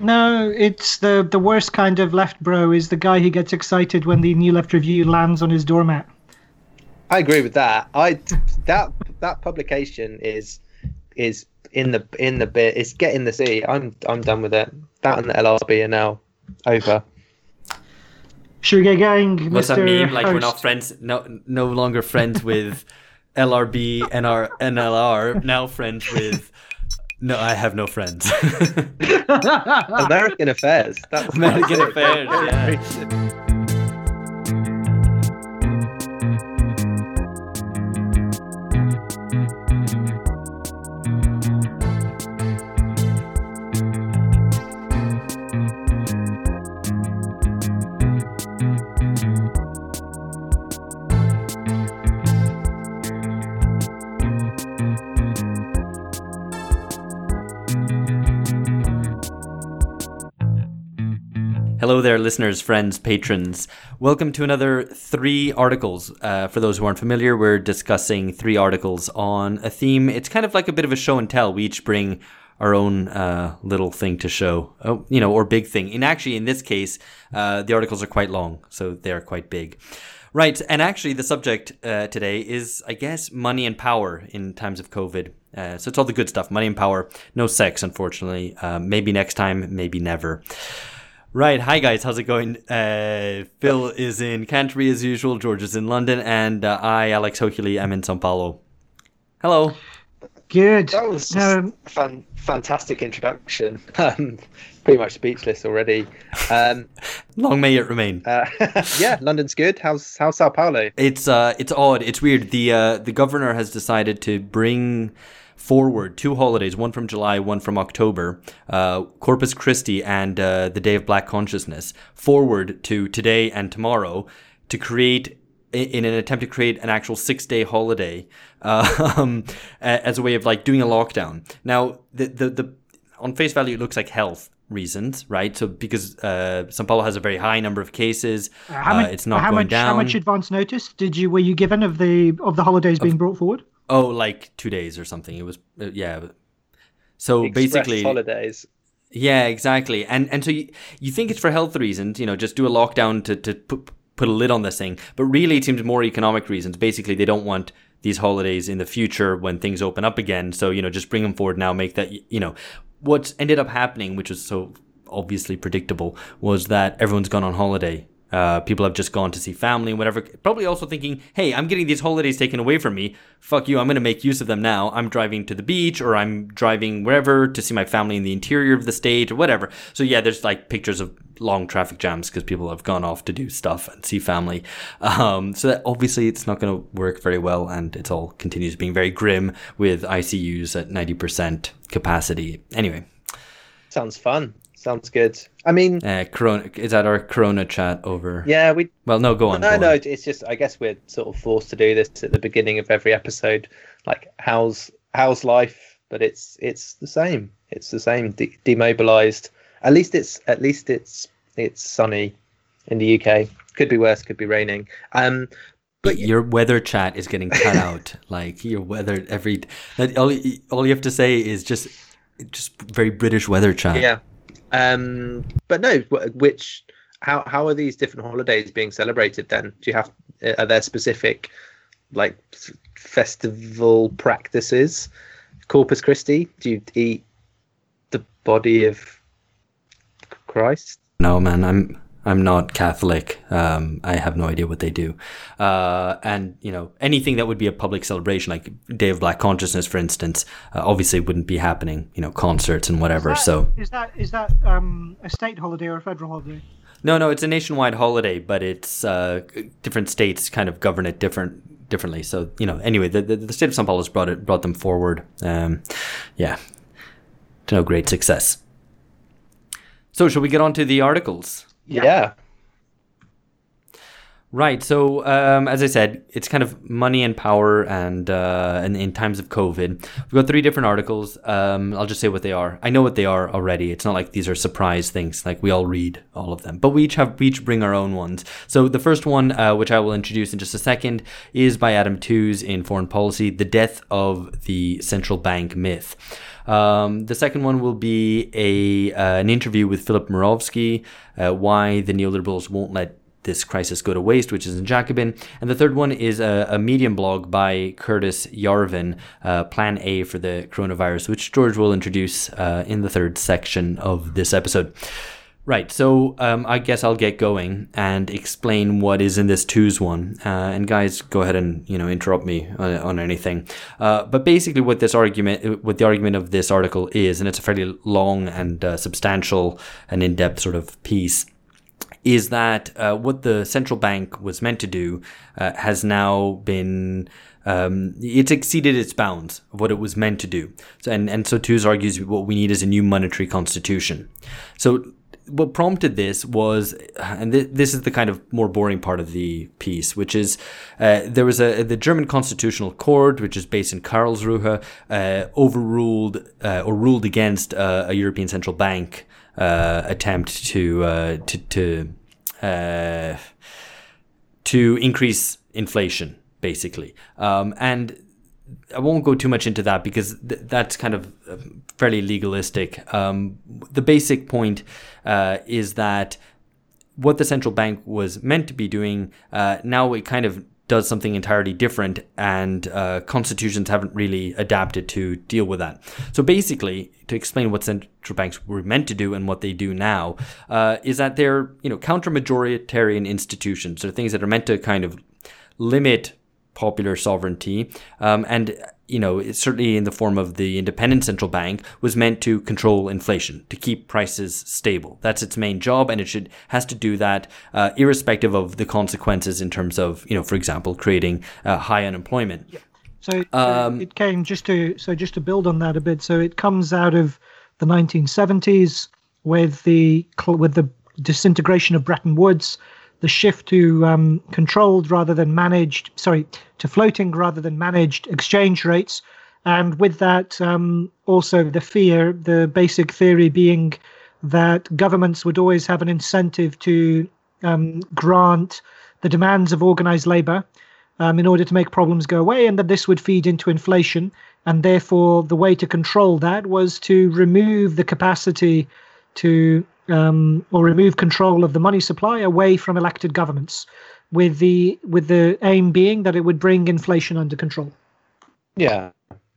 No, it's the the worst kind of left bro is the guy who gets excited when the New Left Review lands on his doormat. I agree with that. I that that publication is is in the in the bit. It's getting the sea. I'm I'm done with it. That and the LRB are now over. Should we get going, What's Mr. that mean? Like we're not friends, no, no longer friends with LRB and our NLR. Now friends with. No, I have no friends. American Affairs. That's American. Affairs, yeah. Hello there, listeners, friends, patrons. Welcome to another three articles. Uh, for those who aren't familiar, we're discussing three articles on a theme. It's kind of like a bit of a show and tell. We each bring our own uh, little thing to show, oh, you know, or big thing. And actually, in this case, uh, the articles are quite long, so they're quite big. Right, and actually, the subject uh, today is, I guess, money and power in times of COVID. Uh, so it's all the good stuff money and power. No sex, unfortunately. Uh, maybe next time, maybe never. Right, hi guys, how's it going? Uh, Phil is in Canterbury as usual, George is in London, and uh, I, Alex Hochuli, am in Sao Paulo. Hello. Good. That was Um, a fan, fantastic introduction. Um, pretty much speechless already. Um, Long may it remain. uh, yeah, London's good. How's how's Sao Paulo? It's uh, it's odd. It's weird. The uh, the governor has decided to bring forward two holidays, one from July, one from October, uh, Corpus Christi and uh, the Day of Black Consciousness, forward to today and tomorrow to create. In an attempt to create an actual six-day holiday, uh, um, as a way of like doing a lockdown. Now, the, the the on face value, it looks like health reasons, right? So because uh, São Paulo has a very high number of cases, how uh, much, it's not how going much, down. How much advance notice did you were you given of the of the holidays being brought forward? Oh, like two days or something. It was uh, yeah. So Express basically, holidays. yeah, exactly. And and so you, you think it's for health reasons, you know, just do a lockdown to to put put a lid on this thing. But really, it seems more economic reasons. Basically, they don't want these holidays in the future when things open up again. So you know, just bring them forward now. Make that you know what ended up happening, which was so obviously predictable, was that everyone's gone on holiday. Uh, people have just gone to see family and whatever. Probably also thinking, hey, I'm getting these holidays taken away from me. Fuck you, I'm going to make use of them now. I'm driving to the beach or I'm driving wherever to see my family in the interior of the state or whatever. So, yeah, there's like pictures of long traffic jams because people have gone off to do stuff and see family. Um, so, that obviously, it's not going to work very well and it all continues being very grim with ICUs at 90% capacity. Anyway, Sounds fun. Sounds good. I mean, uh, Corona, is that our Corona chat over? yeah, we Well, no, go on. No, go no, on. it's just I guess we're sort of forced to do this at the beginning of every episode. Like how's how's life? But it's it's the same. It's the same. De- demobilized. At least it's at least it's it's sunny in the UK. Could be worse. Could be raining. Um, but your weather chat is getting cut out. Like your weather every all all you have to say is just just very British weather chat. yeah. Um, but no. Which how how are these different holidays being celebrated? Then do you have are there specific like festival practices? Corpus Christi? Do you eat the body of Christ? No, man, I'm I'm not Catholic. Um, I have no idea what they do. Uh, and you know anything that would be a public celebration, like Day of Black Consciousness, for instance, uh, obviously wouldn't be happening. You know, concerts and whatever. Is that- so is that is that um, a state holiday or a federal holiday? No, no, it's a nationwide holiday, but it's uh, different states kind of govern it different differently. So you know, anyway, the the, the state of São Paulo has brought it brought them forward. Um, yeah, to no great success. So, shall we get on to the articles? Yeah. Right. So, um, as I said, it's kind of money and power, and uh, and in times of COVID, we've got three different articles. Um, I'll just say what they are. I know what they are already. It's not like these are surprise things. Like we all read all of them, but we each have we each bring our own ones. So the first one, uh, which I will introduce in just a second, is by Adam Tooze in Foreign Policy: The Death of the Central Bank Myth. Um, the second one will be a uh, an interview with Philip Mirowski, uh, why the neoliberals won't let this crisis go to waste, which is in Jacobin. And the third one is a, a Medium blog by Curtis Yarvin, uh, Plan A for the coronavirus, which George will introduce uh, in the third section of this episode. Right, so um, I guess I'll get going and explain what is in this Tooze one. Uh, and guys, go ahead and you know interrupt me on, on anything. Uh, but basically, what this argument, what the argument of this article is, and it's a fairly long and uh, substantial and in-depth sort of piece, is that uh, what the central bank was meant to do uh, has now been um, it's exceeded its bounds of what it was meant to do. So, and, and so Tooze argues what we need is a new monetary constitution. So what prompted this was, and th- this is the kind of more boring part of the piece, which is uh, there was a the German Constitutional Court, which is based in Karlsruhe, uh, overruled uh, or ruled against uh, a European Central Bank uh, attempt to uh, to to to increase inflation, basically, um, and I won't go too much into that because th- that's kind of fairly legalistic. Um, the basic point uh, is that what the central bank was meant to be doing, uh, now it kind of does something entirely different, and uh, constitutions haven't really adapted to deal with that. So basically, to explain what central banks were meant to do and what they do now, uh, is that they're you know counter majoritarian institutions. They're things that are meant to kind of limit popular sovereignty. Um, and you know, certainly in the form of the independent central bank, was meant to control inflation, to keep prices stable. That's its main job, and it should has to do that uh, irrespective of the consequences in terms of, you know, for example, creating uh, high unemployment. Yeah. So um, it came just to so just to build on that a bit. So it comes out of the 1970s with the with the disintegration of Bretton Woods the shift to um, controlled rather than managed, sorry, to floating rather than managed exchange rates. And with that, um, also the fear, the basic theory being that governments would always have an incentive to um, grant the demands of organized labor um, in order to make problems go away, and that this would feed into inflation. And therefore, the way to control that was to remove the capacity to um, or remove control of the money supply away from elected governments, with the with the aim being that it would bring inflation under control. Yeah.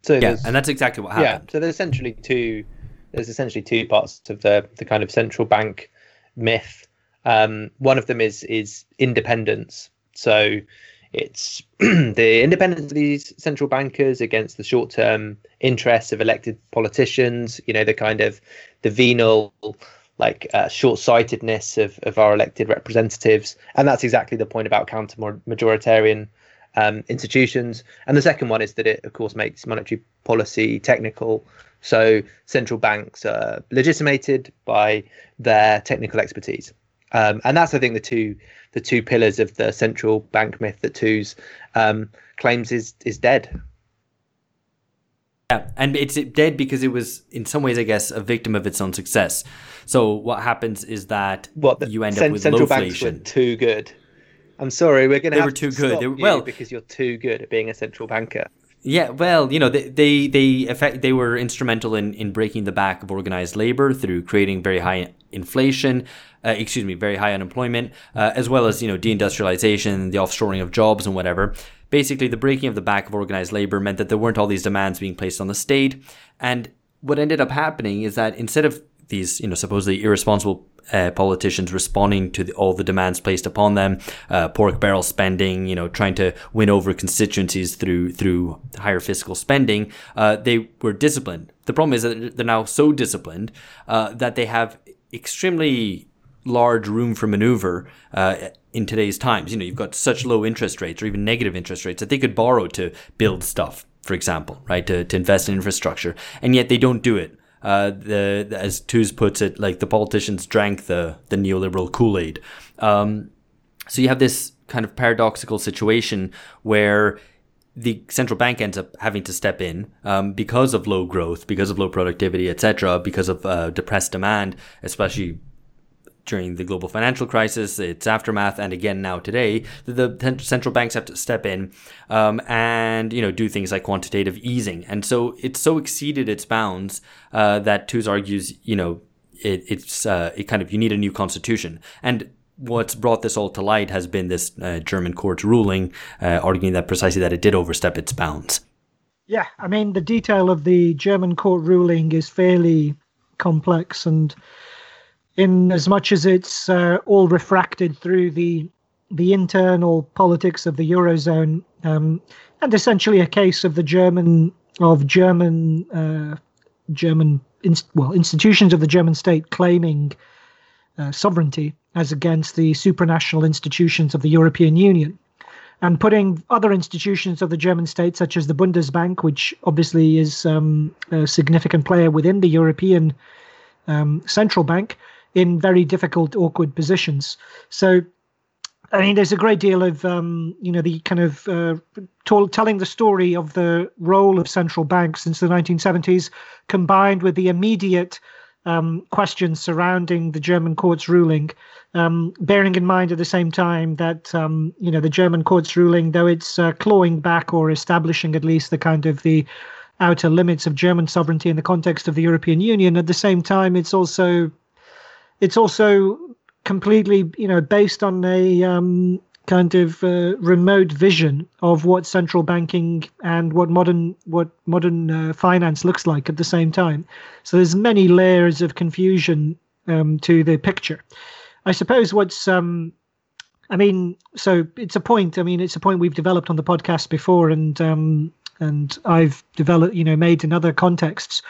So yeah, and that's exactly what happened. Yeah. So there's essentially two. There's essentially two parts of the the kind of central bank myth. Um, one of them is is independence. So it's the independence of these central bankers against the short term interests of elected politicians. You know, the kind of the venal like uh, short-sightedness of, of our elected representatives. And that's exactly the point about counter majoritarian um, institutions. And the second one is that it of course makes monetary policy technical. So central banks are legitimated by their technical expertise. Um, and that's i think the two the two pillars of the central bank myth that Tooze um, claims is is dead yeah, and it's dead because it was, in some ways, I guess, a victim of its own success. So what happens is that what, you end cent- up with central banks were too good. I'm sorry, we're going to they have were too to good. They were, well because you're too good at being a central banker. Yeah, well, you know, they they they effect they were instrumental in in breaking the back of organized labor through creating very high inflation, uh, excuse me, very high unemployment, uh, as well as you know deindustrialization, the offshoring of jobs, and whatever. Basically, the breaking of the back of organized labor meant that there weren't all these demands being placed on the state, and what ended up happening is that instead of these, you know, supposedly irresponsible uh, politicians responding to the, all the demands placed upon them, uh, pork barrel spending, you know, trying to win over constituencies through through higher fiscal spending. Uh, they were disciplined. The problem is that they're now so disciplined uh, that they have extremely large room for maneuver uh, in today's times. You know, you've got such low interest rates or even negative interest rates that they could borrow to build stuff, for example, right, to, to invest in infrastructure, and yet they don't do it. Uh, the, as Tooze puts it, like the politicians drank the the neoliberal Kool Aid. Um, so you have this kind of paradoxical situation where the central bank ends up having to step in um, because of low growth, because of low productivity, etc., because of uh, depressed demand, especially during the global financial crisis, its aftermath, and again now today, the central banks have to step in um, and you know do things like quantitative easing, and so it's so exceeded its bounds uh, that Tooze argues, you know, it, it's uh, it kind of you need a new constitution, and what's brought this all to light has been this uh, German court's ruling, uh, arguing that precisely that it did overstep its bounds. Yeah, I mean the detail of the German court ruling is fairly complex and in as much as it's uh, all refracted through the the internal politics of the eurozone, um, and essentially a case of the German of German uh, German well institutions of the German state claiming uh, sovereignty as against the supranational institutions of the European Union, and putting other institutions of the German state, such as the Bundesbank, which obviously is um, a significant player within the European um, central bank, in very difficult, awkward positions. So, I mean, there's a great deal of, um, you know, the kind of uh, t- telling the story of the role of central banks since the 1970s, combined with the immediate um, questions surrounding the German court's ruling, um, bearing in mind at the same time that um, you know the German court's ruling, though it's uh, clawing back or establishing at least the kind of the outer limits of German sovereignty in the context of the European Union, at the same time it's also it's also completely, you know, based on a um, kind of uh, remote vision of what central banking and what modern what modern uh, finance looks like at the same time. So there's many layers of confusion um, to the picture. I suppose what's um, I mean, so it's a point. I mean, it's a point we've developed on the podcast before, and um, and I've developed, you know, made in other contexts.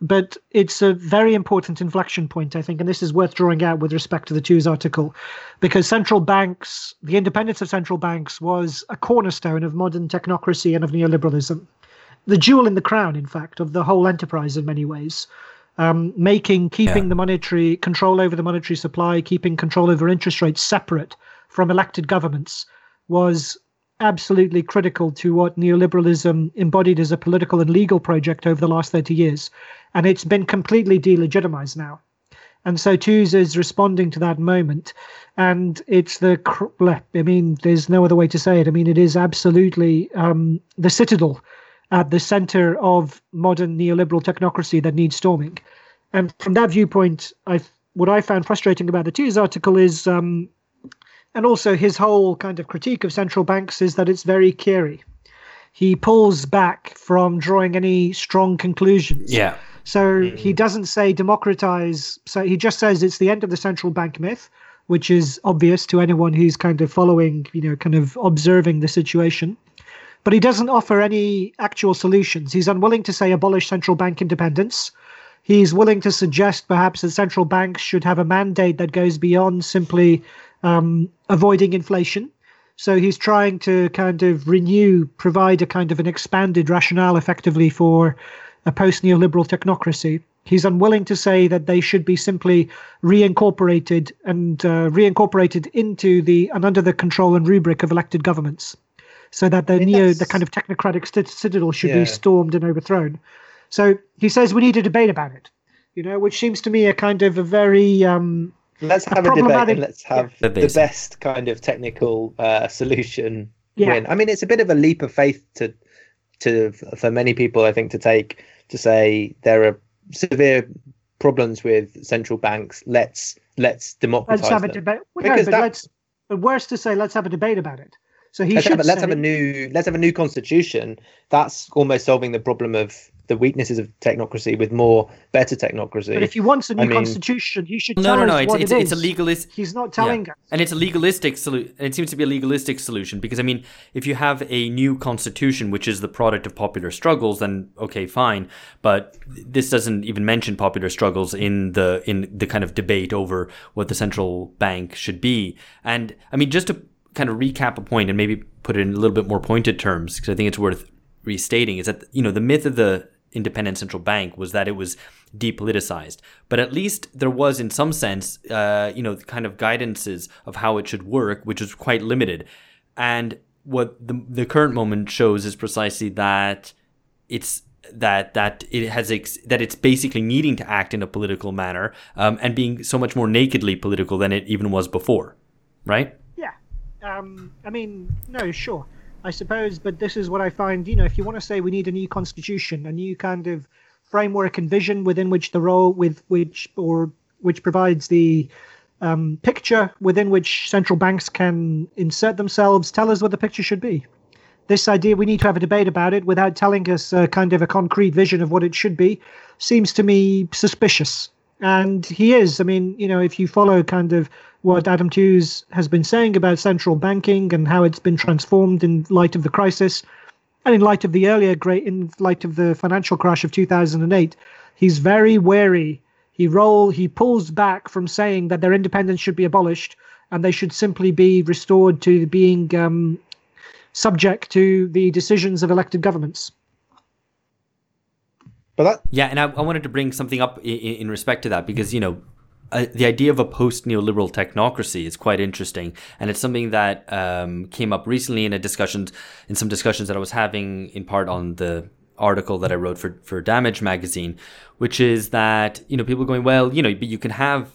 But it's a very important inflection point, I think, and this is worth drawing out with respect to the Tooze article, because central banks, the independence of central banks, was a cornerstone of modern technocracy and of neoliberalism, the jewel in the crown, in fact, of the whole enterprise in many ways. Um, making keeping yeah. the monetary control over the monetary supply, keeping control over interest rates separate from elected governments was absolutely critical to what neoliberalism embodied as a political and legal project over the last 30 years. And it's been completely delegitimized now. And so Tooze is responding to that moment. And it's the, I mean, there's no other way to say it. I mean, it is absolutely um, the citadel at the center of modern neoliberal technocracy that needs storming. And from that viewpoint, I what I found frustrating about the Tooze article is um, and also, his whole kind of critique of central banks is that it's very Keyry. He pulls back from drawing any strong conclusions. Yeah. So mm-hmm. he doesn't say democratize. So he just says it's the end of the central bank myth, which is obvious to anyone who's kind of following, you know, kind of observing the situation. But he doesn't offer any actual solutions. He's unwilling to say abolish central bank independence. He's willing to suggest perhaps that central banks should have a mandate that goes beyond simply um, avoiding inflation. So he's trying to kind of renew, provide a kind of an expanded rationale effectively for a post neoliberal technocracy. He's unwilling to say that they should be simply reincorporated and uh, reincorporated into the and under the control and rubric of elected governments, so that the neo the kind of technocratic citadel should yeah. be stormed and overthrown. So he says we need a debate about it, you know, which seems to me a kind of a very um, let's have a, a debate and let's have yeah. the best kind of technical uh, solution yeah. win. I mean, it's a bit of a leap of faith to to for many people, I think, to take to say there are severe problems with central banks. Let's let's democratize. Let's have them. a debate. Well, no, but let's. But worse to say, let's have a debate about it. So he let's should. Have, let's have a new. Let's have a new constitution. That's almost solving the problem of the weaknesses of technocracy with more better technocracy. But if he wants a new I mean, constitution, he should no, no, no. It's, it's, it it's a legalist. He's not telling yeah. us, and it's a legalistic solution. It seems to be a legalistic solution because I mean, if you have a new constitution which is the product of popular struggles, then okay, fine. But this doesn't even mention popular struggles in the in the kind of debate over what the central bank should be. And I mean, just to kind of recap a point and maybe put it in a little bit more pointed terms because I think it's worth restating is that you know the myth of the independent central bank was that it was depoliticized. But at least there was, in some sense, uh, you know, kind of guidances of how it should work, which was quite limited. And what the, the current moment shows is precisely that it's that that it has ex- that it's basically needing to act in a political manner um, and being so much more nakedly political than it even was before, right? Yeah, um, I mean, no, sure, I suppose, but this is what I find. You know, if you want to say we need a new constitution, a new kind of framework and vision within which the role with which or which provides the um, picture within which central banks can insert themselves, tell us what the picture should be. This idea we need to have a debate about it without telling us a kind of a concrete vision of what it should be seems to me suspicious. And he is. I mean, you know, if you follow kind of what Adam Tooze has been saying about central banking and how it's been transformed in light of the crisis, and in light of the earlier great, in light of the financial crash of 2008, he's very wary he roll he pulls back from saying that their independence should be abolished and they should simply be restored to being um, subject to the decisions of elected governments. But that yeah, and I, I wanted to bring something up in, in respect to that because you know uh, the idea of a post neoliberal technocracy is quite interesting, and it's something that um, came up recently in a discussions in some discussions that I was having in part on the article that I wrote for for Damage magazine, which is that you know people going well, you know, but you can have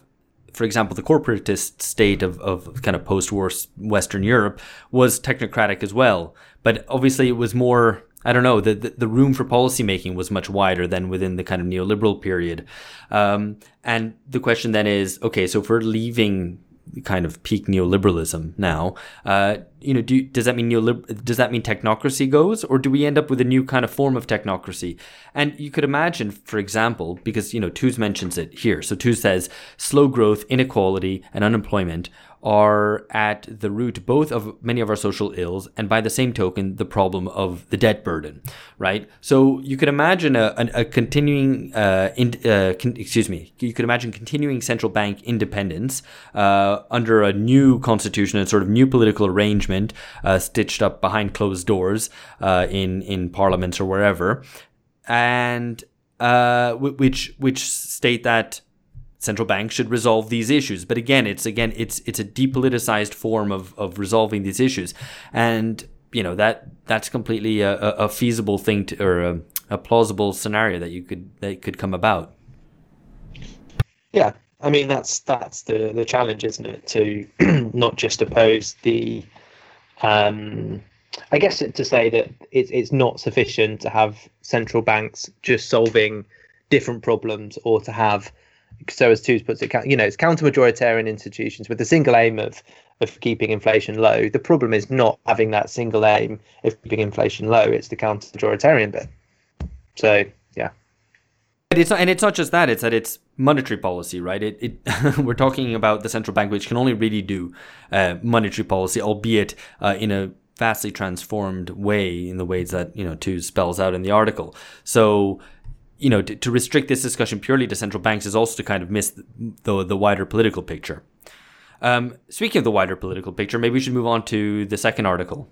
for example, the corporatist state of, of kind of post-war Western Europe was technocratic as well. But obviously, it was more. I don't know. The, the, the room for policymaking was much wider than within the kind of neoliberal period. Um, and the question then is, okay, so if we're leaving kind of peak neoliberalism now. Uh, you know, do, does that mean neoliber- does that mean technocracy goes, or do we end up with a new kind of form of technocracy? And you could imagine, for example, because you know, Tooze mentions it here. So Tooze says slow growth, inequality, and unemployment are at the root both of many of our social ills and by the same token the problem of the debt burden right? So you could imagine a, a, a continuing uh, in, uh, con- excuse me you could imagine continuing central bank independence uh, under a new constitution and sort of new political arrangement uh, stitched up behind closed doors uh, in in parliaments or wherever. And uh, which which state that central banks should resolve these issues. But again, it's again it's it's a depoliticized form of of resolving these issues, and you know that that's completely a, a feasible thing to, or a, a plausible scenario that you could that could come about. Yeah, I mean that's that's the the challenge, isn't it? To not just oppose the, um, I guess to say that it's it's not sufficient to have central banks just solving different problems or to have so as Tooze puts it, you know, it's counter-majoritarian institutions with the single aim of of keeping inflation low. The problem is not having that single aim of keeping inflation low. It's the counter-majoritarian bit. So yeah. But it's not, and it's not just that. It's that it's monetary policy, right? It, it we're talking about the central bank, which can only really do uh, monetary policy, albeit uh, in a vastly transformed way in the ways that you know Tooze spells out in the article. So you know, to, to, restrict this discussion purely to central banks is also to kind of miss the, the, the wider political picture. Um, speaking of the wider political picture, maybe we should move on to the second article.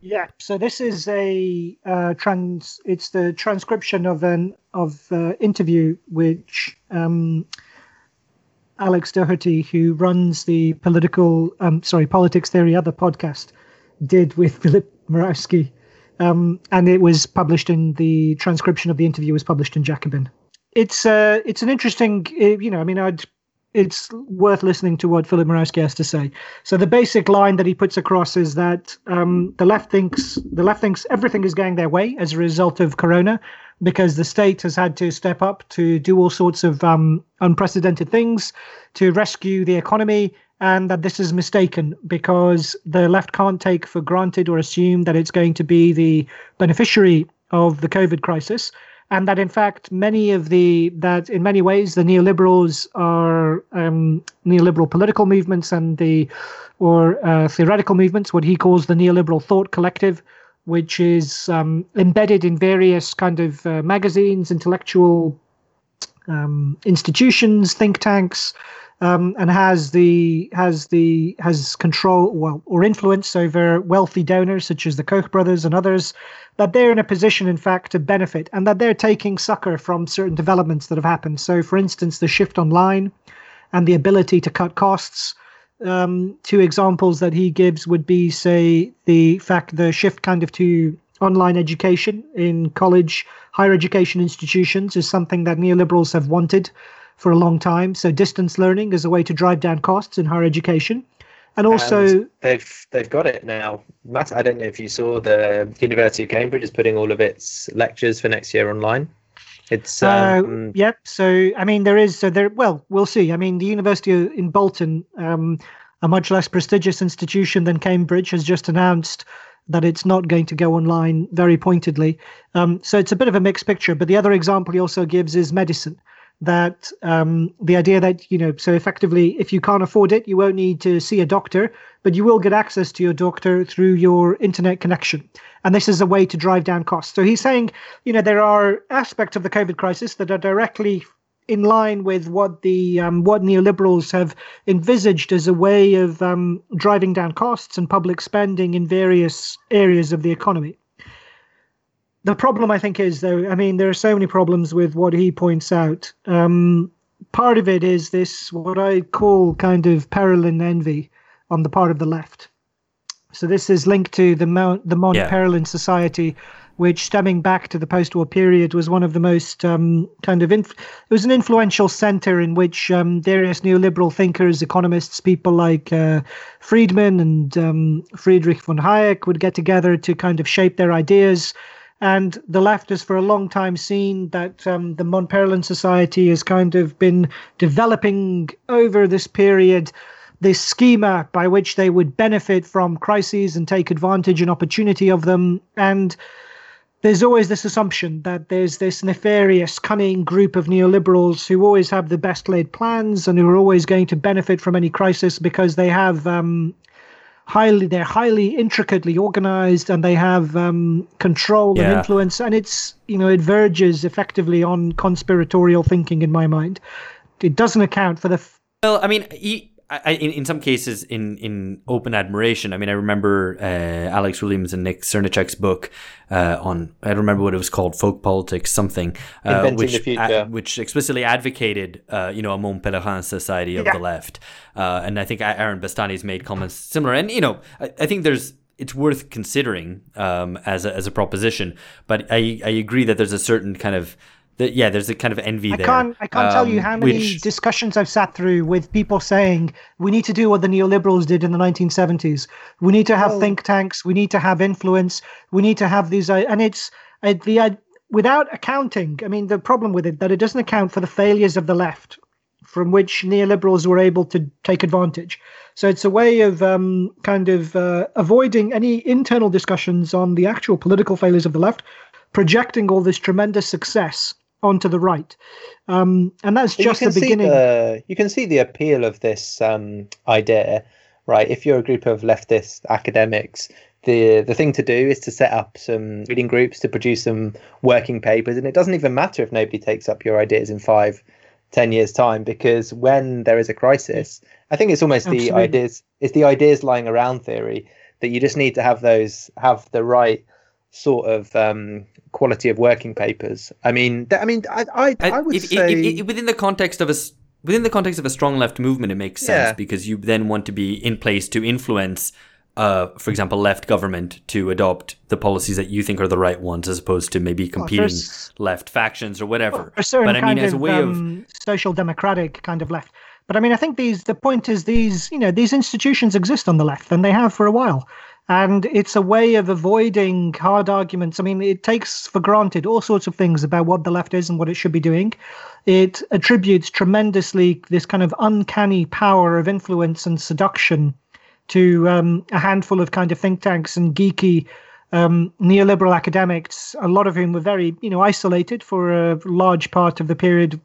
Yeah, so this is a uh, trans. It's the transcription of an of uh, interview which um, Alex Doherty, who runs the political, um, sorry, politics theory other podcast, did with Philip Mirowski um, and it was published in the transcription of the interview was published in Jacobin. It's uh, it's an interesting, uh, you know, I mean, I'd it's worth listening to what Philip Mirowski has to say. So the basic line that he puts across is that um, the left thinks the left thinks everything is going their way as a result of Corona, because the state has had to step up to do all sorts of um, unprecedented things to rescue the economy and that this is mistaken because the left can't take for granted or assume that it's going to be the beneficiary of the COVID crisis. And that in fact, many of the that in many ways the neoliberals are um, neoliberal political movements and the or uh, theoretical movements, what he calls the neoliberal thought collective, which is um, embedded in various kind of uh, magazines, intellectual um, institutions, think tanks, um, and has the has the has control well or influence over wealthy donors such as the Koch brothers and others that they're in a position in fact to benefit and that they're taking succor from certain developments that have happened. So for instance the shift online and the ability to cut costs um, two examples that he gives would be say the fact the shift kind of to online education in college, higher education institutions is something that neoliberals have wanted for a long time. So distance learning is a way to drive down costs in higher education. And also, and they've they've got it now. Matt, I don't know if you saw the University of Cambridge is putting all of its lectures for next year online. It's uh, um, uh, yep. So I mean, there is so there. Well, we'll see. I mean, the University in Bolton, um, a much less prestigious institution than Cambridge, has just announced that it's not going to go online very pointedly. Um, so it's a bit of a mixed picture. But the other example he also gives is medicine that um, the idea that you know so effectively if you can't afford it you won't need to see a doctor but you will get access to your doctor through your internet connection. And this is a way to drive down costs. So he's saying you know there are aspects of the covid crisis that are directly in line with what the um, what neoliberals have envisaged as a way of um, driving down costs and public spending in various areas of the economy the problem I think is though I mean there are so many problems with what he points out. Um, part of it is this what I call kind of Pelerin envy on the part of the left. So this is linked to the Mount the Mont yeah. Society, which stemming back to the post-war period was one of the most um, kind of inf- it was an influential center in which um, various neoliberal thinkers, economists, people like uh, Friedman and um, Friedrich von Hayek would get together to kind of shape their ideas and the left has for a long time seen that um, the Mont Pelerin Society has kind of been developing over this period this schema by which they would benefit from crises and take advantage and opportunity of them. And there's always this assumption that there's this nefarious, cunning group of neoliberals who always have the best laid plans and who are always going to benefit from any crisis because they have um, highly they're highly intricately organized and they have um, control yeah. and influence and it's you know it verges effectively on conspiratorial thinking in my mind it doesn't account for the f- well i mean he, I, in, in some cases, in, in open admiration. I mean, I remember uh, Alex Williams and Nick Srnicek's book uh, on, I don't remember what it was called, folk politics, something, uh, which, a, which explicitly advocated, uh, you know, a Mont Pelerin society of yeah. the left. Uh, and I think Aaron Bastani's made comments similar. And, you know, I, I think there's, it's worth considering um, as, a, as a proposition. But I, I agree that there's a certain kind of the, yeah, there's a kind of envy I there. Can't, I can't um, tell you um, how many which... discussions I've sat through with people saying we need to do what the neoliberals did in the 1970s. We need to have oh. think tanks. We need to have influence. We need to have these. Uh, and it's uh, the uh, without accounting. I mean, the problem with it that it doesn't account for the failures of the left, from which neoliberals were able to take advantage. So it's a way of um, kind of uh, avoiding any internal discussions on the actual political failures of the left, projecting all this tremendous success onto the right. Um, and that's just the beginning. The, you can see the appeal of this um, idea, right? If you're a group of leftist academics, the the thing to do is to set up some reading groups to produce some working papers, and it doesn't even matter if nobody takes up your ideas in five, ten years time, because when there is a crisis, I think it's almost Absolutely. the ideas, it's the ideas lying around theory that you just need to have those have the right sort of um, quality of working papers. I mean, th- I mean, I, I, I would if, say if, if, within the context of a within the context of a strong left movement, it makes sense yeah. because you then want to be in place to influence. Uh, for example, left government to adopt the policies that you think are the right ones, as opposed to maybe competing well, left factions or whatever. Well, but I mean, as a way of, um, social democratic kind of left. But I mean, I think these the point is these you know these institutions exist on the left, and they have for a while. And it's a way of avoiding hard arguments. I mean, it takes for granted all sorts of things about what the left is and what it should be doing. It attributes tremendously this kind of uncanny power of influence and seduction to um, a handful of kind of think tanks and geeky um, neoliberal academics, a lot of whom were very, you know, isolated for a large part of the period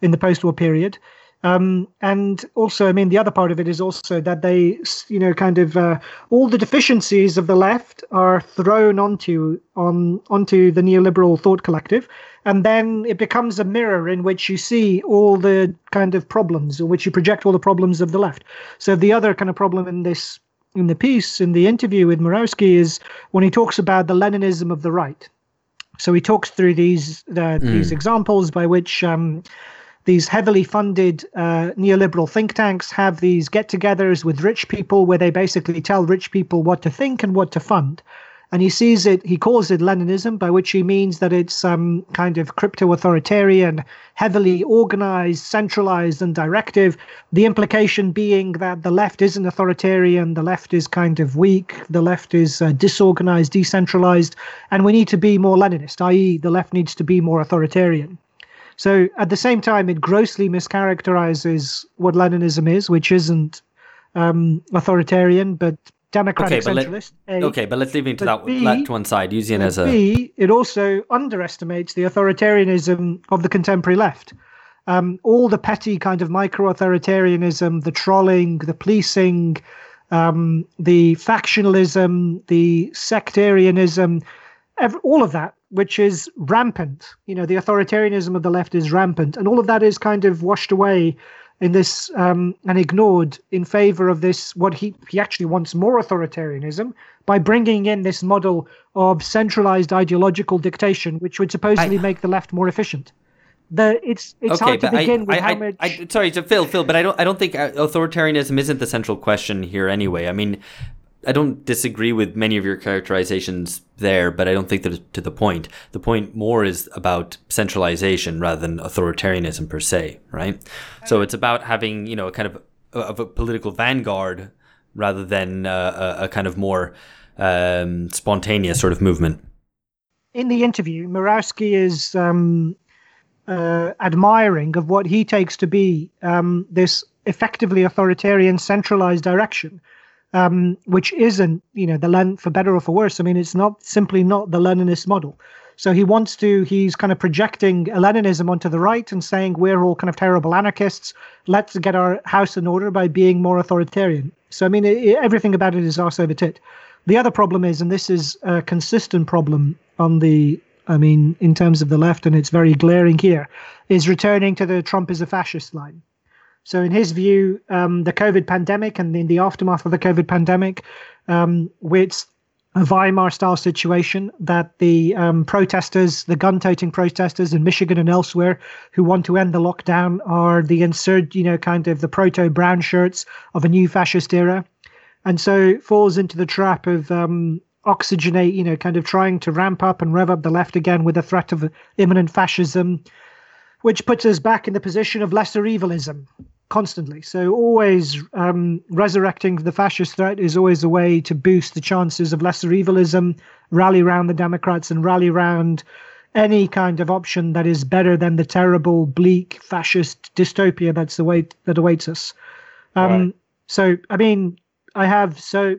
in the post-war period. Um, and also, I mean, the other part of it is also that they, you know, kind of uh, all the deficiencies of the left are thrown onto on onto the neoliberal thought collective, and then it becomes a mirror in which you see all the kind of problems, in which you project all the problems of the left. So the other kind of problem in this in the piece in the interview with Mirowski is when he talks about the Leninism of the right. So he talks through these uh, mm. these examples by which. Um, these heavily funded uh, neoliberal think tanks have these get togethers with rich people where they basically tell rich people what to think and what to fund. and he sees it, he calls it Leninism, by which he means that it's um, kind of crypto authoritarian, heavily organized, centralized, and directive. The implication being that the left isn't authoritarian, the left is kind of weak, the left is uh, disorganized, decentralized, and we need to be more Leninist, i.e., the left needs to be more authoritarian. So at the same time, it grossly mischaracterizes what Leninism is, which isn't um, authoritarian, but democratic okay, centralist. Let, a, okay, but let's leave it to that B, to one side, using it as a. B, it also underestimates the authoritarianism of the contemporary left. Um, all the petty kind of micro authoritarianism, the trolling, the policing, um, the factionalism, the sectarianism, every, all of that, which is rampant. You know, the authoritarianism of the left is rampant, and all of that is kind of washed away in this um, and ignored in favor of this what he he actually wants more authoritarianism by bringing in this model of centralized ideological dictation which would supposedly I, make the left more efficient the it's it's okay, hard to begin I, with I, how much I, sorry to phil phil but i don't i don't think uh, authoritarianism isn't the central question here anyway i mean I don't disagree with many of your characterizations there, but I don't think that to the point. The point more is about centralization rather than authoritarianism per se, right? So it's about having, you know, a kind of of a political vanguard rather than uh, a, a, kind of more um, spontaneous sort of movement. In the interview, Mirowski is um, uh, admiring of what he takes to be um, this effectively authoritarian centralized direction um, which isn't, you know, the Len for better or for worse. I mean, it's not simply not the Leninist model. So he wants to, he's kind of projecting Leninism onto the right and saying we're all kind of terrible anarchists. Let's get our house in order by being more authoritarian. So, I mean, it, everything about it is arse over tit. The other problem is, and this is a consistent problem on the, I mean, in terms of the left, and it's very glaring here, is returning to the Trump is a fascist line. So, in his view, um, the COVID pandemic and in the aftermath of the COVID pandemic, um, it's a Weimar style situation that the um, protesters, the gun toting protesters in Michigan and elsewhere who want to end the lockdown are the insert, you know, kind of the proto brown shirts of a new fascist era. And so falls into the trap of um, oxygenate, you know, kind of trying to ramp up and rev up the left again with the threat of imminent fascism, which puts us back in the position of lesser evilism constantly. So always um, resurrecting the fascist threat is always a way to boost the chances of lesser evilism, rally around the Democrats and rally around any kind of option that is better than the terrible, bleak fascist dystopia that's the way that awaits us. Um, right. So, I mean, I have so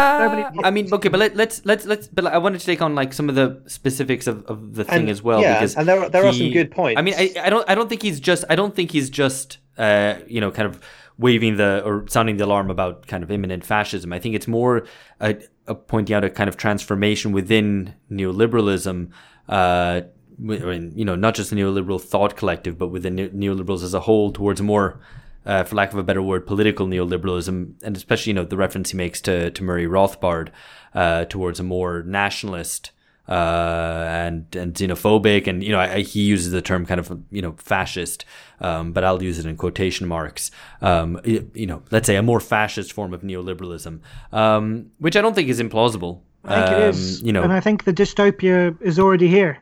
uh, I mean, okay, but let, us let's, let's let's. But I wanted to take on like some of the specifics of, of the thing and, as well. Yeah, because and there are, there he, are some good points. I mean, I, I don't I don't think he's just I don't think he's just uh you know kind of waving the or sounding the alarm about kind of imminent fascism. I think it's more a, a pointing out a kind of transformation within neoliberalism. Uh, you know, not just the neoliberal thought collective, but within neoliberals as a whole, towards more uh, for lack of a better word, political neoliberalism, and especially you know the reference he makes to to Murray Rothbard uh, towards a more nationalist uh, and and xenophobic, and you know I, he uses the term kind of you know fascist, um, but I'll use it in quotation marks. Um, you know, let's say a more fascist form of neoliberalism, um, which I don't think is implausible. I think it is, um, you know, and I think the dystopia is already here.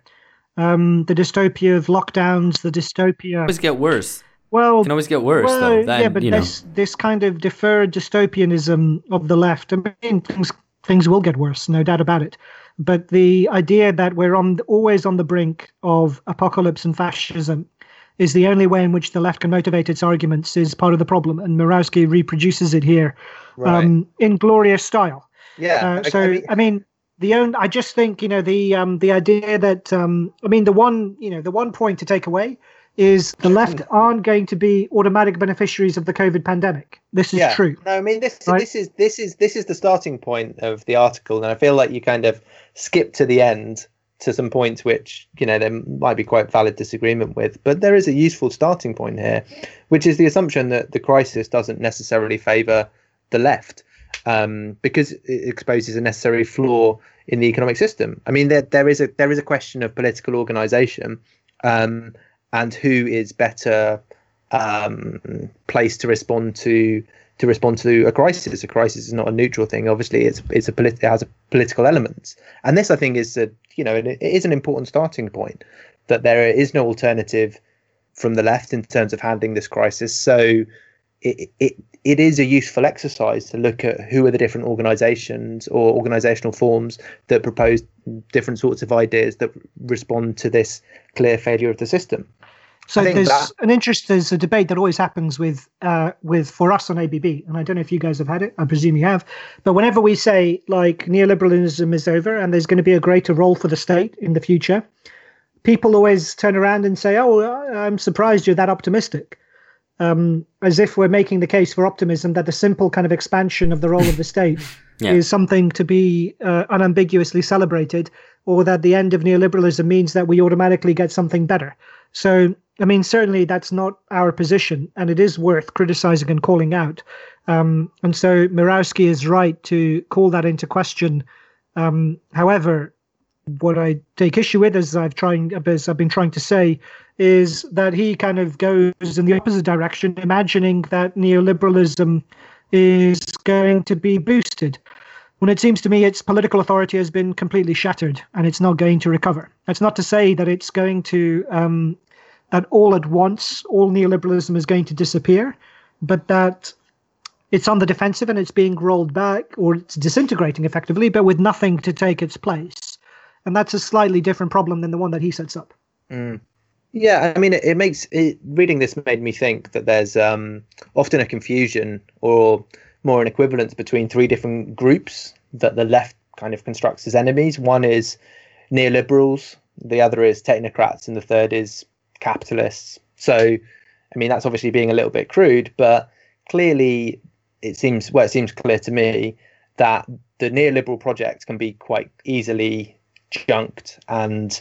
Um, the dystopia of lockdowns, the dystopia always get worse. Well, it can always get worse, well, though. Yeah, but this know. this kind of deferred dystopianism of the left. I mean, things things will get worse, no doubt about it. But the idea that we're on always on the brink of apocalypse and fascism is the only way in which the left can motivate its arguments is part of the problem, and Mirowski reproduces it here right. um, in glorious style. Yeah. Uh, so I mean, I mean the own I just think you know the um, the idea that um, I mean the one you know the one point to take away is the left aren't going to be automatic beneficiaries of the COVID pandemic. This is yeah. true. No, I mean this right? this is this is this is the starting point of the article, and I feel like you kind of skip to the end to some points which you know there might be quite valid disagreement with, but there is a useful starting point here, which is the assumption that the crisis doesn't necessarily favour the left, um, because it exposes a necessary flaw in the economic system. I mean, there there is a there is a question of political organisation. Um, and who is better um, placed to respond to to respond to a crisis. A crisis is not a neutral thing. Obviously, it's it's a polit- it has a political element, and this I think is a you know it is an important starting point that there is no alternative from the left in terms of handling this crisis. So it, it it is a useful exercise to look at who are the different organizations or organizational forms that propose different sorts of ideas that respond to this clear failure of the system. So there's that, an interest. There's a debate that always happens with uh, with for us on ABB, and I don't know if you guys have had it. I presume you have. But whenever we say like neoliberalism is over and there's going to be a greater role for the state in the future, people always turn around and say, "Oh, I'm surprised you're that optimistic." Um, as if we're making the case for optimism that the simple kind of expansion of the role of the state yeah. is something to be uh, unambiguously celebrated, or that the end of neoliberalism means that we automatically get something better. So, I mean, certainly that's not our position, and it is worth criticizing and calling out. Um, and so Mirowski is right to call that into question. Um, however, what I take issue with, as I've trying as I've been trying to say, is that he kind of goes in the opposite direction, imagining that neoliberalism is going to be boosted. When it seems to me its political authority has been completely shattered and it's not going to recover. That's not to say that it's going to um, that all at once all neoliberalism is going to disappear, but that it's on the defensive and it's being rolled back or it's disintegrating effectively, but with nothing to take its place and that's a slightly different problem than the one that he sets up. Mm. Yeah, I mean, it, it makes it, reading this made me think that there's um, often a confusion or more an equivalence between three different groups that the left kind of constructs as enemies. One is neoliberals, the other is technocrats, and the third is capitalists. So, I mean, that's obviously being a little bit crude, but clearly it seems well, it seems clear to me that the neoliberal project can be quite easily junked and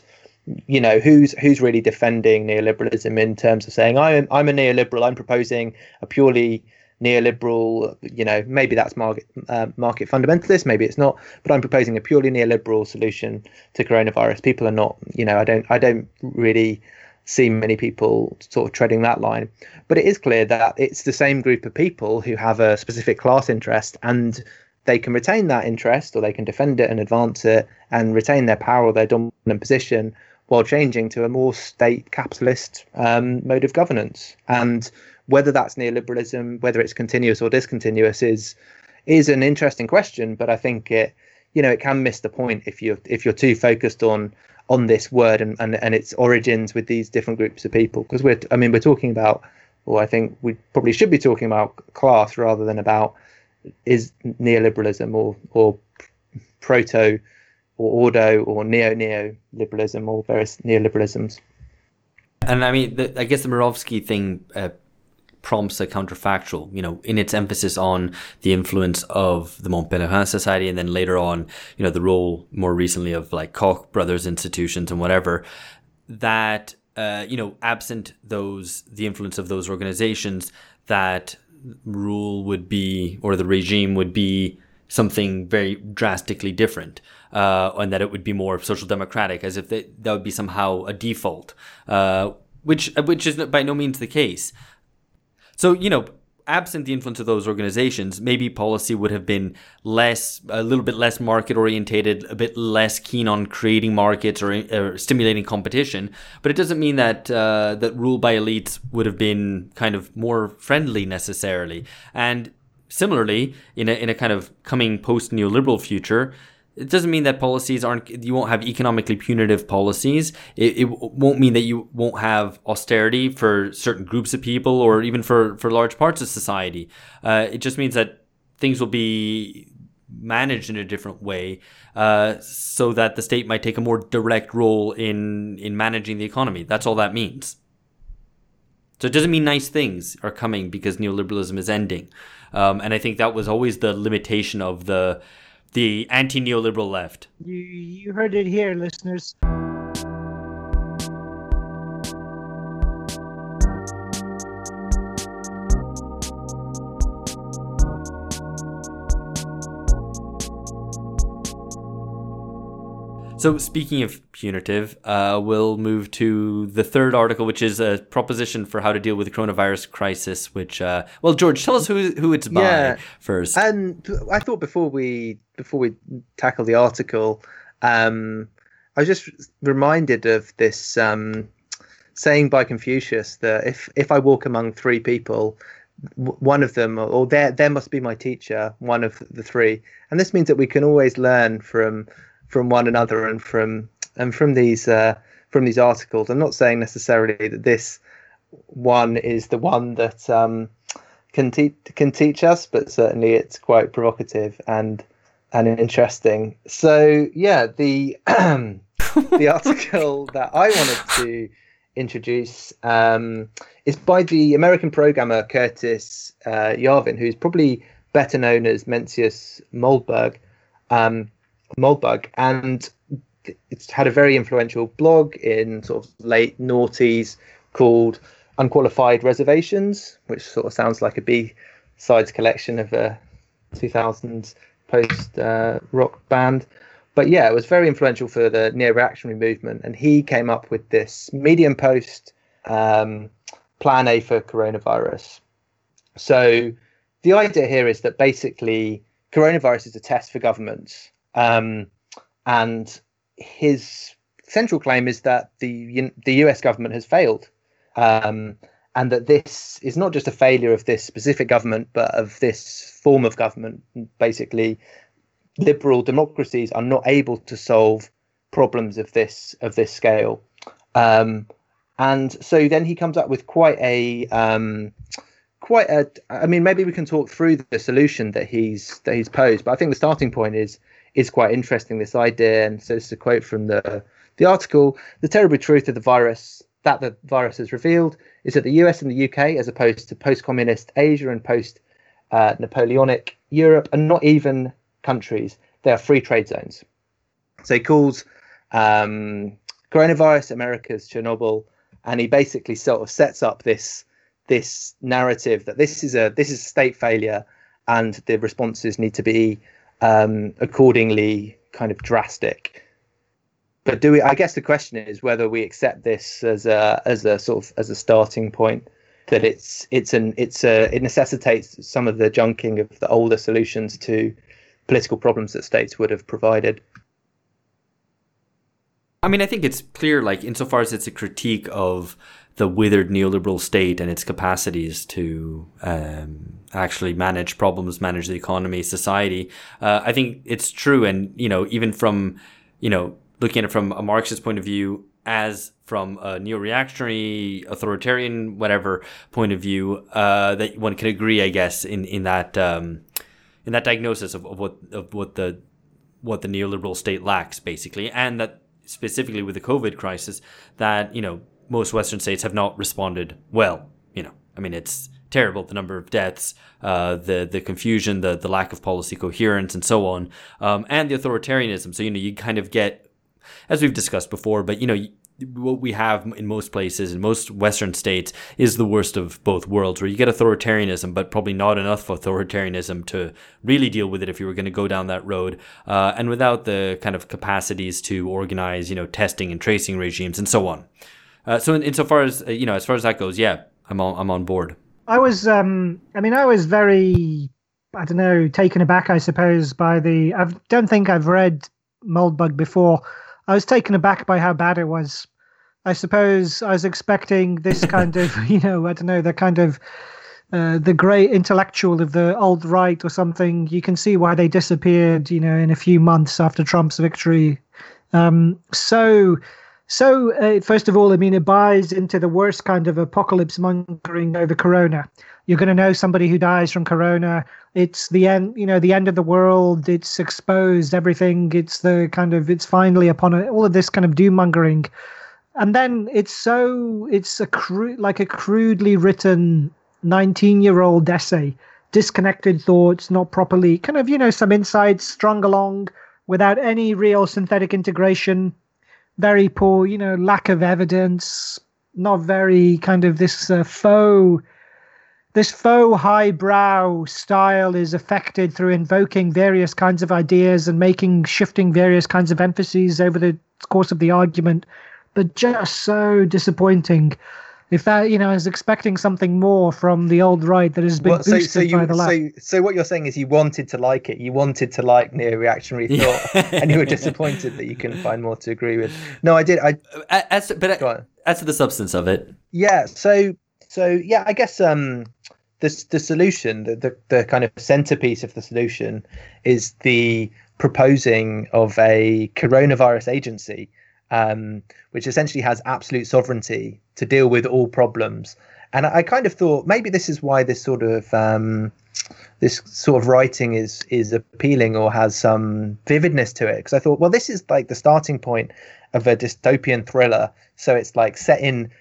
you know who's who's really defending neoliberalism in terms of saying I'm I'm a neoliberal I'm proposing a purely neoliberal you know maybe that's market uh, market fundamentalist maybe it's not but I'm proposing a purely neoliberal solution to coronavirus people are not you know I don't I don't really see many people sort of treading that line but it is clear that it's the same group of people who have a specific class interest and they can retain that interest or they can defend it and advance it and retain their power or their dominant position while changing to a more state capitalist um, mode of governance. And whether that's neoliberalism, whether it's continuous or discontinuous, is is an interesting question. But I think it, you know, it can miss the point if you if you're too focused on on this word and, and, and its origins with these different groups of people. Because we're, I mean, we're talking about, or I think we probably should be talking about class rather than about is neoliberalism or or proto or ordo or neo neoliberalism or various neoliberalisms. And I mean, the, I guess the Mirowski thing uh, prompts a counterfactual, you know, in its emphasis on the influence of the Mont Pelerin Society, and then later on, you know, the role more recently of like Koch brothers institutions and whatever. That uh, you know, absent those the influence of those organizations, that rule would be, or the regime would be something very drastically different, uh, and that it would be more social democratic, as if they, that would be somehow a default, uh, which which is by no means the case. So you know, absent the influence of those organizations, maybe policy would have been less, a little bit less market orientated, a bit less keen on creating markets or, or stimulating competition. But it doesn't mean that uh, that rule by elites would have been kind of more friendly necessarily. And similarly, in a in a kind of coming post neoliberal future, it doesn't mean that policies aren't you won't have economically punitive policies. It, it won't mean that you won't have austerity for certain groups of people or even for for large parts of society. Uh, it just means that things will be managed in a different way uh, so that the state might take a more direct role in in managing the economy. That's all that means. So it doesn't mean nice things are coming because neoliberalism is ending. Um, and i think that was always the limitation of the the anti neoliberal left. You, you heard it here, listeners. So, speaking of punitive, uh, we'll move to the third article, which is a proposition for how to deal with the coronavirus crisis. Which, uh, well, George, tell us who who it's by yeah, first. And I thought before we before we tackle the article, um, I was just reminded of this um, saying by Confucius that if if I walk among three people, one of them or there there must be my teacher, one of the three, and this means that we can always learn from from one another and from and from these uh, from these articles. I'm not saying necessarily that this one is the one that um, can teach can teach us, but certainly it's quite provocative and and interesting. So yeah, the the article that I wanted to introduce um, is by the American programmer Curtis uh, Yarvin, who's probably better known as Mencius Moldbug. Um, Moldbug, and it's had a very influential blog in sort of late noughties called Unqualified Reservations, which sort of sounds like a B sides collection of a 2000s post uh, rock band. But yeah, it was very influential for the neo reactionary movement, and he came up with this Medium Post um, plan A for coronavirus. So the idea here is that basically coronavirus is a test for governments um, and his central claim is that the the US government has failed, um, and that this is not just a failure of this specific government, but of this form of government. Basically, liberal democracies are not able to solve problems of this of this scale. Um, and so then he comes up with quite a um, quite a. I mean, maybe we can talk through the solution that he's that he's posed. But I think the starting point is is quite interesting. This idea, and so this is a quote from the the article: "The terrible truth of the virus that the virus has revealed is that the US and the UK, as opposed to post-communist Asia and post-Napoleonic Europe, are not even countries; they are free trade zones." So he calls um, coronavirus America's Chernobyl, and he basically sort of sets up this this narrative that this is a this is a state failure, and the responses need to be um, accordingly kind of drastic. But do we? I guess the question is whether we accept this as a as a sort of as a starting point that it's it's an it's a it necessitates some of the junking of the older solutions to political problems that states would have provided. I mean, I think it's clear, like insofar as it's a critique of the withered neoliberal state and its capacities to um, actually manage problems, manage the economy, society. Uh, I think it's true, and you know, even from you know looking at it from a Marxist point of view, as from a neo-reactionary, authoritarian, whatever point of view, uh, that one can agree, I guess, in in that um, in that diagnosis of, of what of what the what the neoliberal state lacks, basically, and that specifically with the COVID crisis, that you know most Western states have not responded well. You know, I mean, it's terrible the number of deaths, uh, the the confusion, the the lack of policy coherence, and so on, um, and the authoritarianism. So you know, you kind of get, as we've discussed before, but you know. What we have in most places, in most Western states, is the worst of both worlds, where you get authoritarianism, but probably not enough authoritarianism to really deal with it if you were going to go down that road, uh, and without the kind of capacities to organize, you know, testing and tracing regimes and so on. Uh, so in, insofar as uh, you know, as far as that goes, yeah, I'm on I'm on board. I was, um, I mean, I was very, I don't know, taken aback, I suppose, by the. I don't think I've read Moldbug before. I was taken aback by how bad it was. I suppose I was expecting this kind of, you know, I don't know, the kind of uh, the great intellectual of the old right or something. You can see why they disappeared, you know, in a few months after Trump's victory. Um, so so, uh, first of all, I mean, it buys into the worst kind of apocalypse mongering over Corona. You're going to know somebody who dies from Corona. It's the end, you know, the end of the world. It's exposed everything. It's the kind of, it's finally upon it. All of this kind of doom mongering, and then it's so, it's a crude, like a crudely written 19 year old essay, disconnected thoughts, not properly, kind of, you know, some insights strung along without any real synthetic integration very poor, you know, lack of evidence, not very kind of this uh, faux this faux highbrow style is affected through invoking various kinds of ideas and making shifting various kinds of emphases over the course of the argument, but just so disappointing. If that, you know, is expecting something more from the old right that has been well, boosted so, so you, by the left. So, so what you're saying is you wanted to like it. You wanted to like neo reactionary thought, and you were disappointed that you couldn't find more to agree with. No, I did. I as but as to the substance of it. Yeah. So so yeah, I guess um the the solution, the, the, the kind of centerpiece of the solution, is the proposing of a coronavirus agency, um, which essentially has absolute sovereignty to deal with all problems. And I, I kind of thought maybe this is why this sort of um, this sort of writing is is appealing or has some vividness to it because I thought, well, this is like the starting point of a dystopian thriller. So it's like set in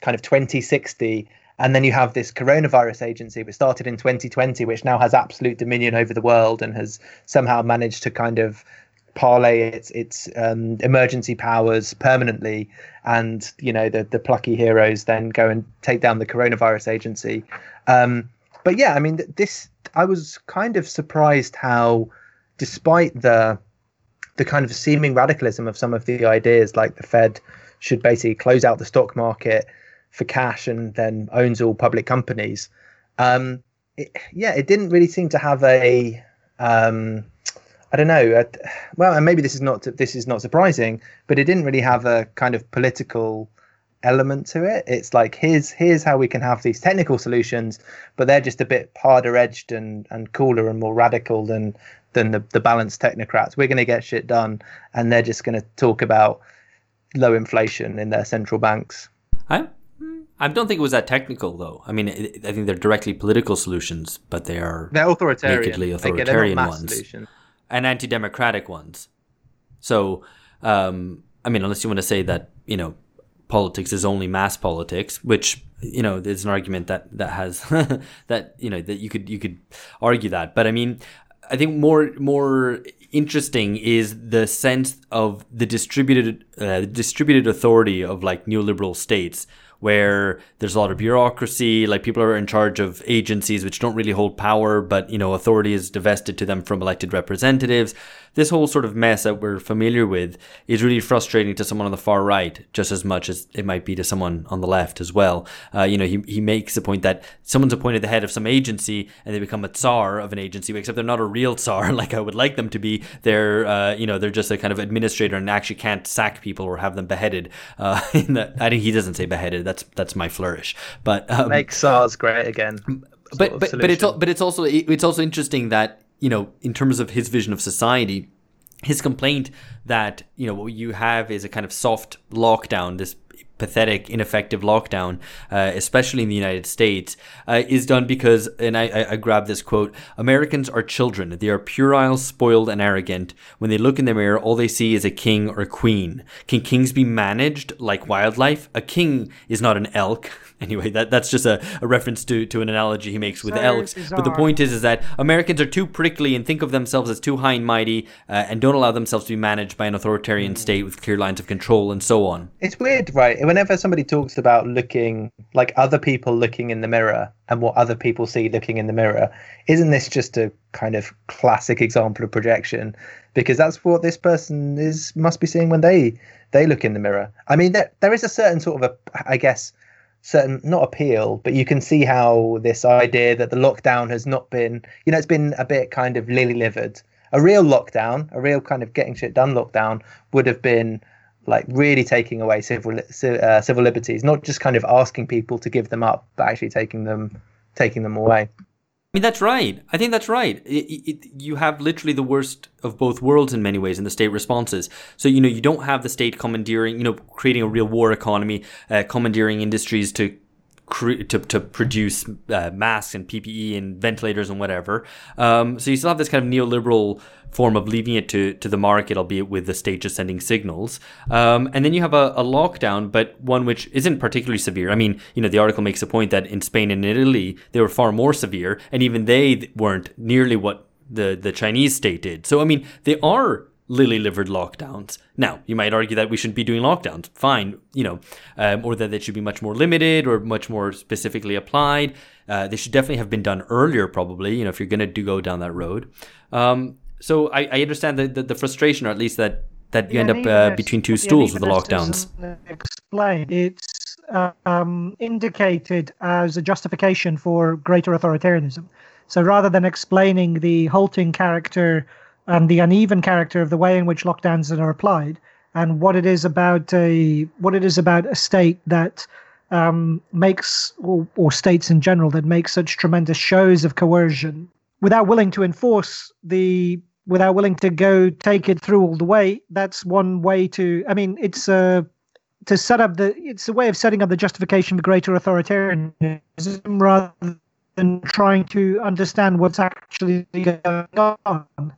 kind of 2060 and then you have this coronavirus agency, which started in 2020, which now has absolute dominion over the world and has somehow managed to kind of parlay its its um, emergency powers permanently. And you know the the plucky heroes then go and take down the coronavirus agency. Um, but yeah, I mean this. I was kind of surprised how, despite the the kind of seeming radicalism of some of the ideas, like the Fed should basically close out the stock market for cash and then owns all public companies. Um, it, yeah, it didn't really seem to have a. Um, I don't know. Well, and maybe this is not this is not surprising, but it didn't really have a kind of political element to it. It's like here's here's how we can have these technical solutions, but they're just a bit harder edged and and cooler and more radical than than the, the balanced technocrats. We're going to get shit done, and they're just going to talk about low inflation in their central banks. I I don't think it was that technical, though. I mean, I think they're directly political solutions, but they are they're authoritarian, nakedly authoritarian Again, ones, solution. And anti-democratic ones. So, um, I mean, unless you want to say that you know politics is only mass politics, which you know is an argument that that has that you know that you could you could argue that, but I mean, I think more more interesting is the sense of the distributed uh, distributed authority of like neoliberal states where there's a lot of bureaucracy, like people are in charge of agencies which don't really hold power, but you know, authority is divested to them from elected representatives this whole sort of mess that we're familiar with is really frustrating to someone on the far right just as much as it might be to someone on the left as well. Uh, you know, he, he makes the point that someone's appointed the head of some agency and they become a tsar of an agency, except they're not a real tsar like I would like them to be. They're, uh, you know, they're just a kind of administrator and actually can't sack people or have them beheaded. Uh, the, I think he doesn't say beheaded. That's that's my flourish. But um, make SARS great again. But but, but it's but it's also it's also interesting that you know, in terms of his vision of society, his complaint that you know what you have is a kind of soft lockdown, this pathetic, ineffective lockdown, uh, especially in the United States, uh, is done because, and I, I, grab this quote Americans are children. They are puerile, spoiled, and arrogant. When they look in the mirror, all they see is a king or a queen. Can kings be managed like wildlife? A king is not an elk. anyway, that that's just a, a reference to, to an analogy he makes with so elks. Bizarre. But the point is, is that Americans are too prickly and think of themselves as too high and mighty, uh, and don't allow themselves to be managed by an authoritarian mm. state with clear lines of control and so on. It's weird, right? Whenever somebody talks about looking like other people looking in the mirror and what other people see looking in the mirror, isn't this just a kind of classic example of projection? Because that's what this person is must be seeing when they they look in the mirror. I mean, there there is a certain sort of a, I guess certain not appeal, but you can see how this idea that the lockdown has not been, you know, it's been a bit kind of lily livered. A real lockdown, a real kind of getting shit done lockdown, would have been like really taking away civil uh, civil liberties, not just kind of asking people to give them up, but actually taking them taking them away mean, that's right. I think that's right. It, it, you have literally the worst of both worlds in many ways in the state responses. So, you know, you don't have the state commandeering, you know, creating a real war economy, uh, commandeering industries to to, to produce uh, masks and PPE and ventilators and whatever. Um, so you still have this kind of neoliberal form of leaving it to, to the market, albeit with the state just sending signals. Um, and then you have a, a, lockdown, but one which isn't particularly severe. I mean, you know, the article makes a point that in Spain and Italy, they were far more severe, and even they weren't nearly what the, the Chinese state did. So, I mean, they are lily livered lockdowns. Now, you might argue that we shouldn't be doing lockdowns. Fine, you know, um, or that they should be much more limited or much more specifically applied. Uh, they should definitely have been done earlier, probably. You know, if you're going to do go down that road. Um, so I, I understand the, the, the frustration, or at least that that you yeah, end up uh, between two stools with the lockdowns. Explain it's um, indicated as a justification for greater authoritarianism. So rather than explaining the halting character and the uneven character of the way in which lockdowns are applied, and what it is about a what it is about a state that um, makes or, or states in general that make such tremendous shows of coercion without willing to enforce the without willing to go take it through all the way that's one way to i mean it's a to set up the it's a way of setting up the justification for greater authoritarianism rather than trying to understand what's actually going on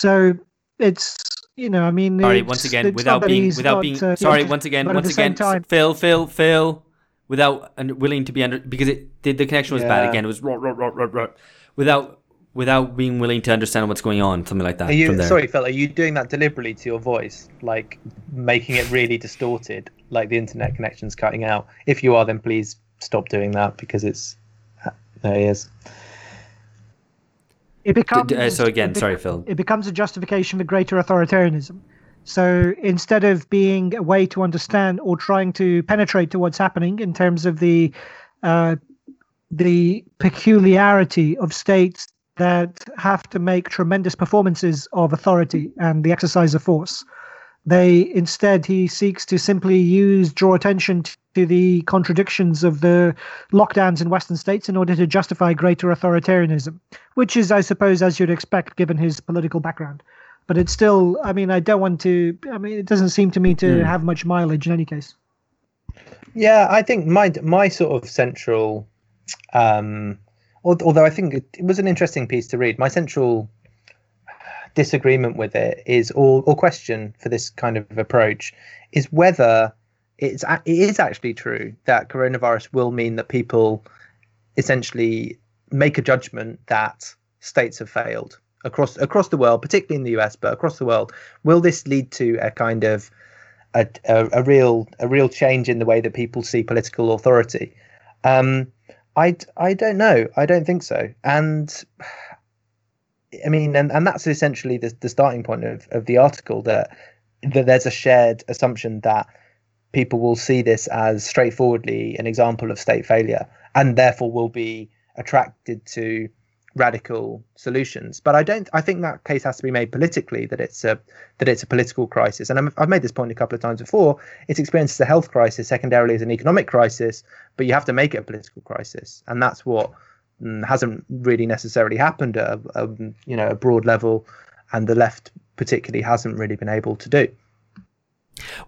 so it's you know i mean sorry once again without being without being uh, sorry once again once again time, phil phil phil without willing to be under because it the, the connection was yeah. bad again it was rot, rot, rot, rot, without without being willing to understand what's going on, something like that. Are you sorry, Phil? Are you doing that deliberately to your voice, like making it really distorted, like the internet connection's cutting out? If you are, then please stop doing that because it's there he is. It becomes uh, so again. Sorry, Phil. It becomes a justification for greater authoritarianism. So instead of being a way to understand or trying to penetrate to what's happening in terms of the uh, the peculiarity of states that have to make tremendous performances of authority and the exercise of force. They instead, he seeks to simply use, draw attention to the contradictions of the lockdowns in Western states in order to justify greater authoritarianism, which is, I suppose, as you'd expect given his political background. But it's still, I mean, I don't want to, I mean, it doesn't seem to me to mm. have much mileage in any case. Yeah, I think my my sort of central um, although I think it, was an interesting piece to read. My central disagreement with it is, or, or question for this kind of approach, is whether it's it is actually true that coronavirus will mean that people essentially make a judgment that states have failed across across the world, particularly in the US, but across the world. Will this lead to a kind of a, a, a real a real change in the way that people see political authority? Um, I, I don't know. I don't think so. And I mean, and, and that's essentially the, the starting point of, of the article that that there's a shared assumption that people will see this as straightforwardly an example of state failure and therefore will be attracted to radical solutions. But I don't. I think that case has to be made politically that it's a that it's a political crisis. And i have made this point a couple of times before. It's experienced as a health crisis, secondarily as an economic crisis. But you have to make it a political crisis, and that's what hasn't really necessarily happened at a, a you know a broad level, and the left particularly hasn't really been able to do.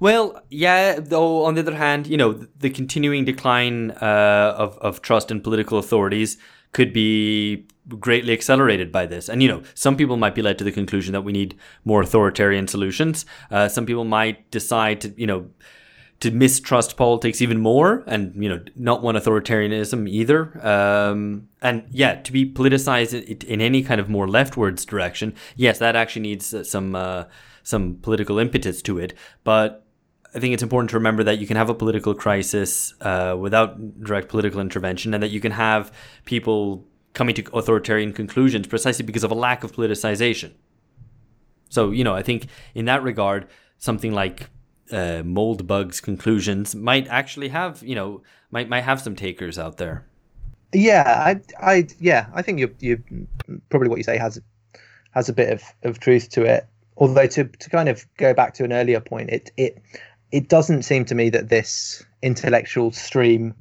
Well, yeah. Though on the other hand, you know, the continuing decline uh, of of trust in political authorities could be greatly accelerated by this. And, you know, some people might be led to the conclusion that we need more authoritarian solutions. Uh, some people might decide to, you know, to mistrust politics even more and, you know, not want authoritarianism either. Um, and yeah, to be politicized in, any kind of more leftwards direction, yes, that actually needs some, uh, some political impetus to it. But I think it's important to remember that you can have a political crisis uh, without direct political intervention, and that you can have people coming to authoritarian conclusions precisely because of a lack of politicization. So, you know, I think in that regard, something like uh, Moldbug's conclusions might actually have, you know, might might have some takers out there. Yeah, I, I, yeah, I think you, you probably what you say has has a bit of, of truth to it. Although to to kind of go back to an earlier point, it it it doesn't seem to me that this intellectual stream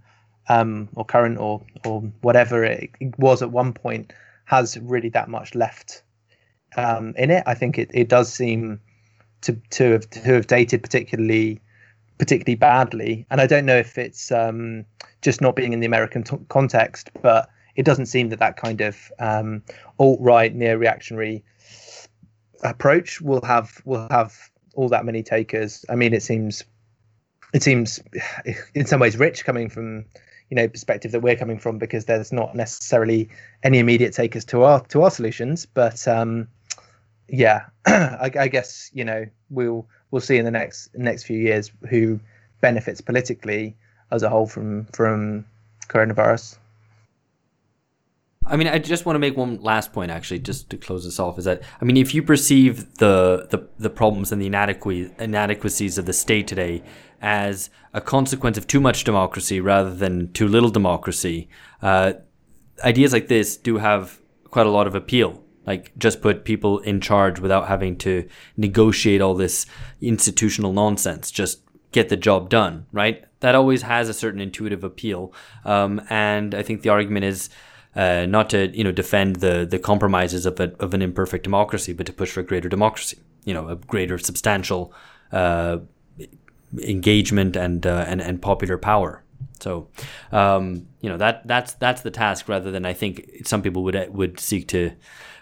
um, or current or or whatever it was at one point has really that much left um, in it. I think it, it does seem to to have to have dated particularly particularly badly, and I don't know if it's um, just not being in the American t- context, but it doesn't seem that that kind of um, alt right neo reactionary approach will have will have all that many takers. I mean, it seems it seems in some ways rich coming from you know perspective that we're coming from because there's not necessarily any immediate takers to our to our solutions but um yeah I, I, guess you know we'll we'll see in the next next few years who benefits politically as a whole from from coronavirus I mean, I just want to make one last point, actually, just to close this off. Is that I mean, if you perceive the the, the problems and the inadequacies of the state today as a consequence of too much democracy rather than too little democracy, uh, ideas like this do have quite a lot of appeal. Like, just put people in charge without having to negotiate all this institutional nonsense. Just get the job done, right? That always has a certain intuitive appeal. Um, and I think the argument is uh, not to you know defend the the compromises of a, of an imperfect democracy, but to push for greater democracy. You know, a greater substantial uh, engagement and uh, and and popular power. So, um, you know that that's that's the task rather than I think some people would would seek to.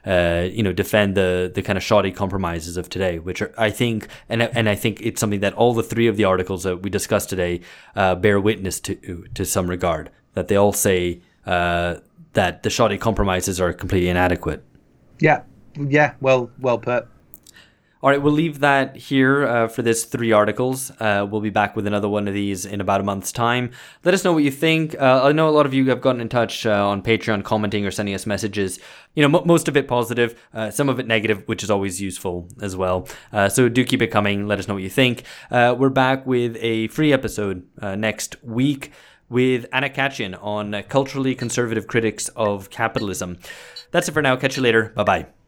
Uh, you know, defend the the kind of shoddy compromises of today, which are, I think, and and I think it's something that all the three of the articles that we discussed today uh, bear witness to to some regard. That they all say uh, that the shoddy compromises are completely inadequate. Yeah, yeah, well, well put. All right, we'll leave that here uh, for this three articles. Uh, we'll be back with another one of these in about a month's time. Let us know what you think. Uh, I know a lot of you have gotten in touch uh, on Patreon, commenting or sending us messages. You know, m- most of it positive, uh, some of it negative, which is always useful as well. Uh, so do keep it coming. Let us know what you think. we're back with a free episode next week with Anna Khachiyan on culturally conservative critics of capitalism. That's it for now. Catch you later. Bye bye.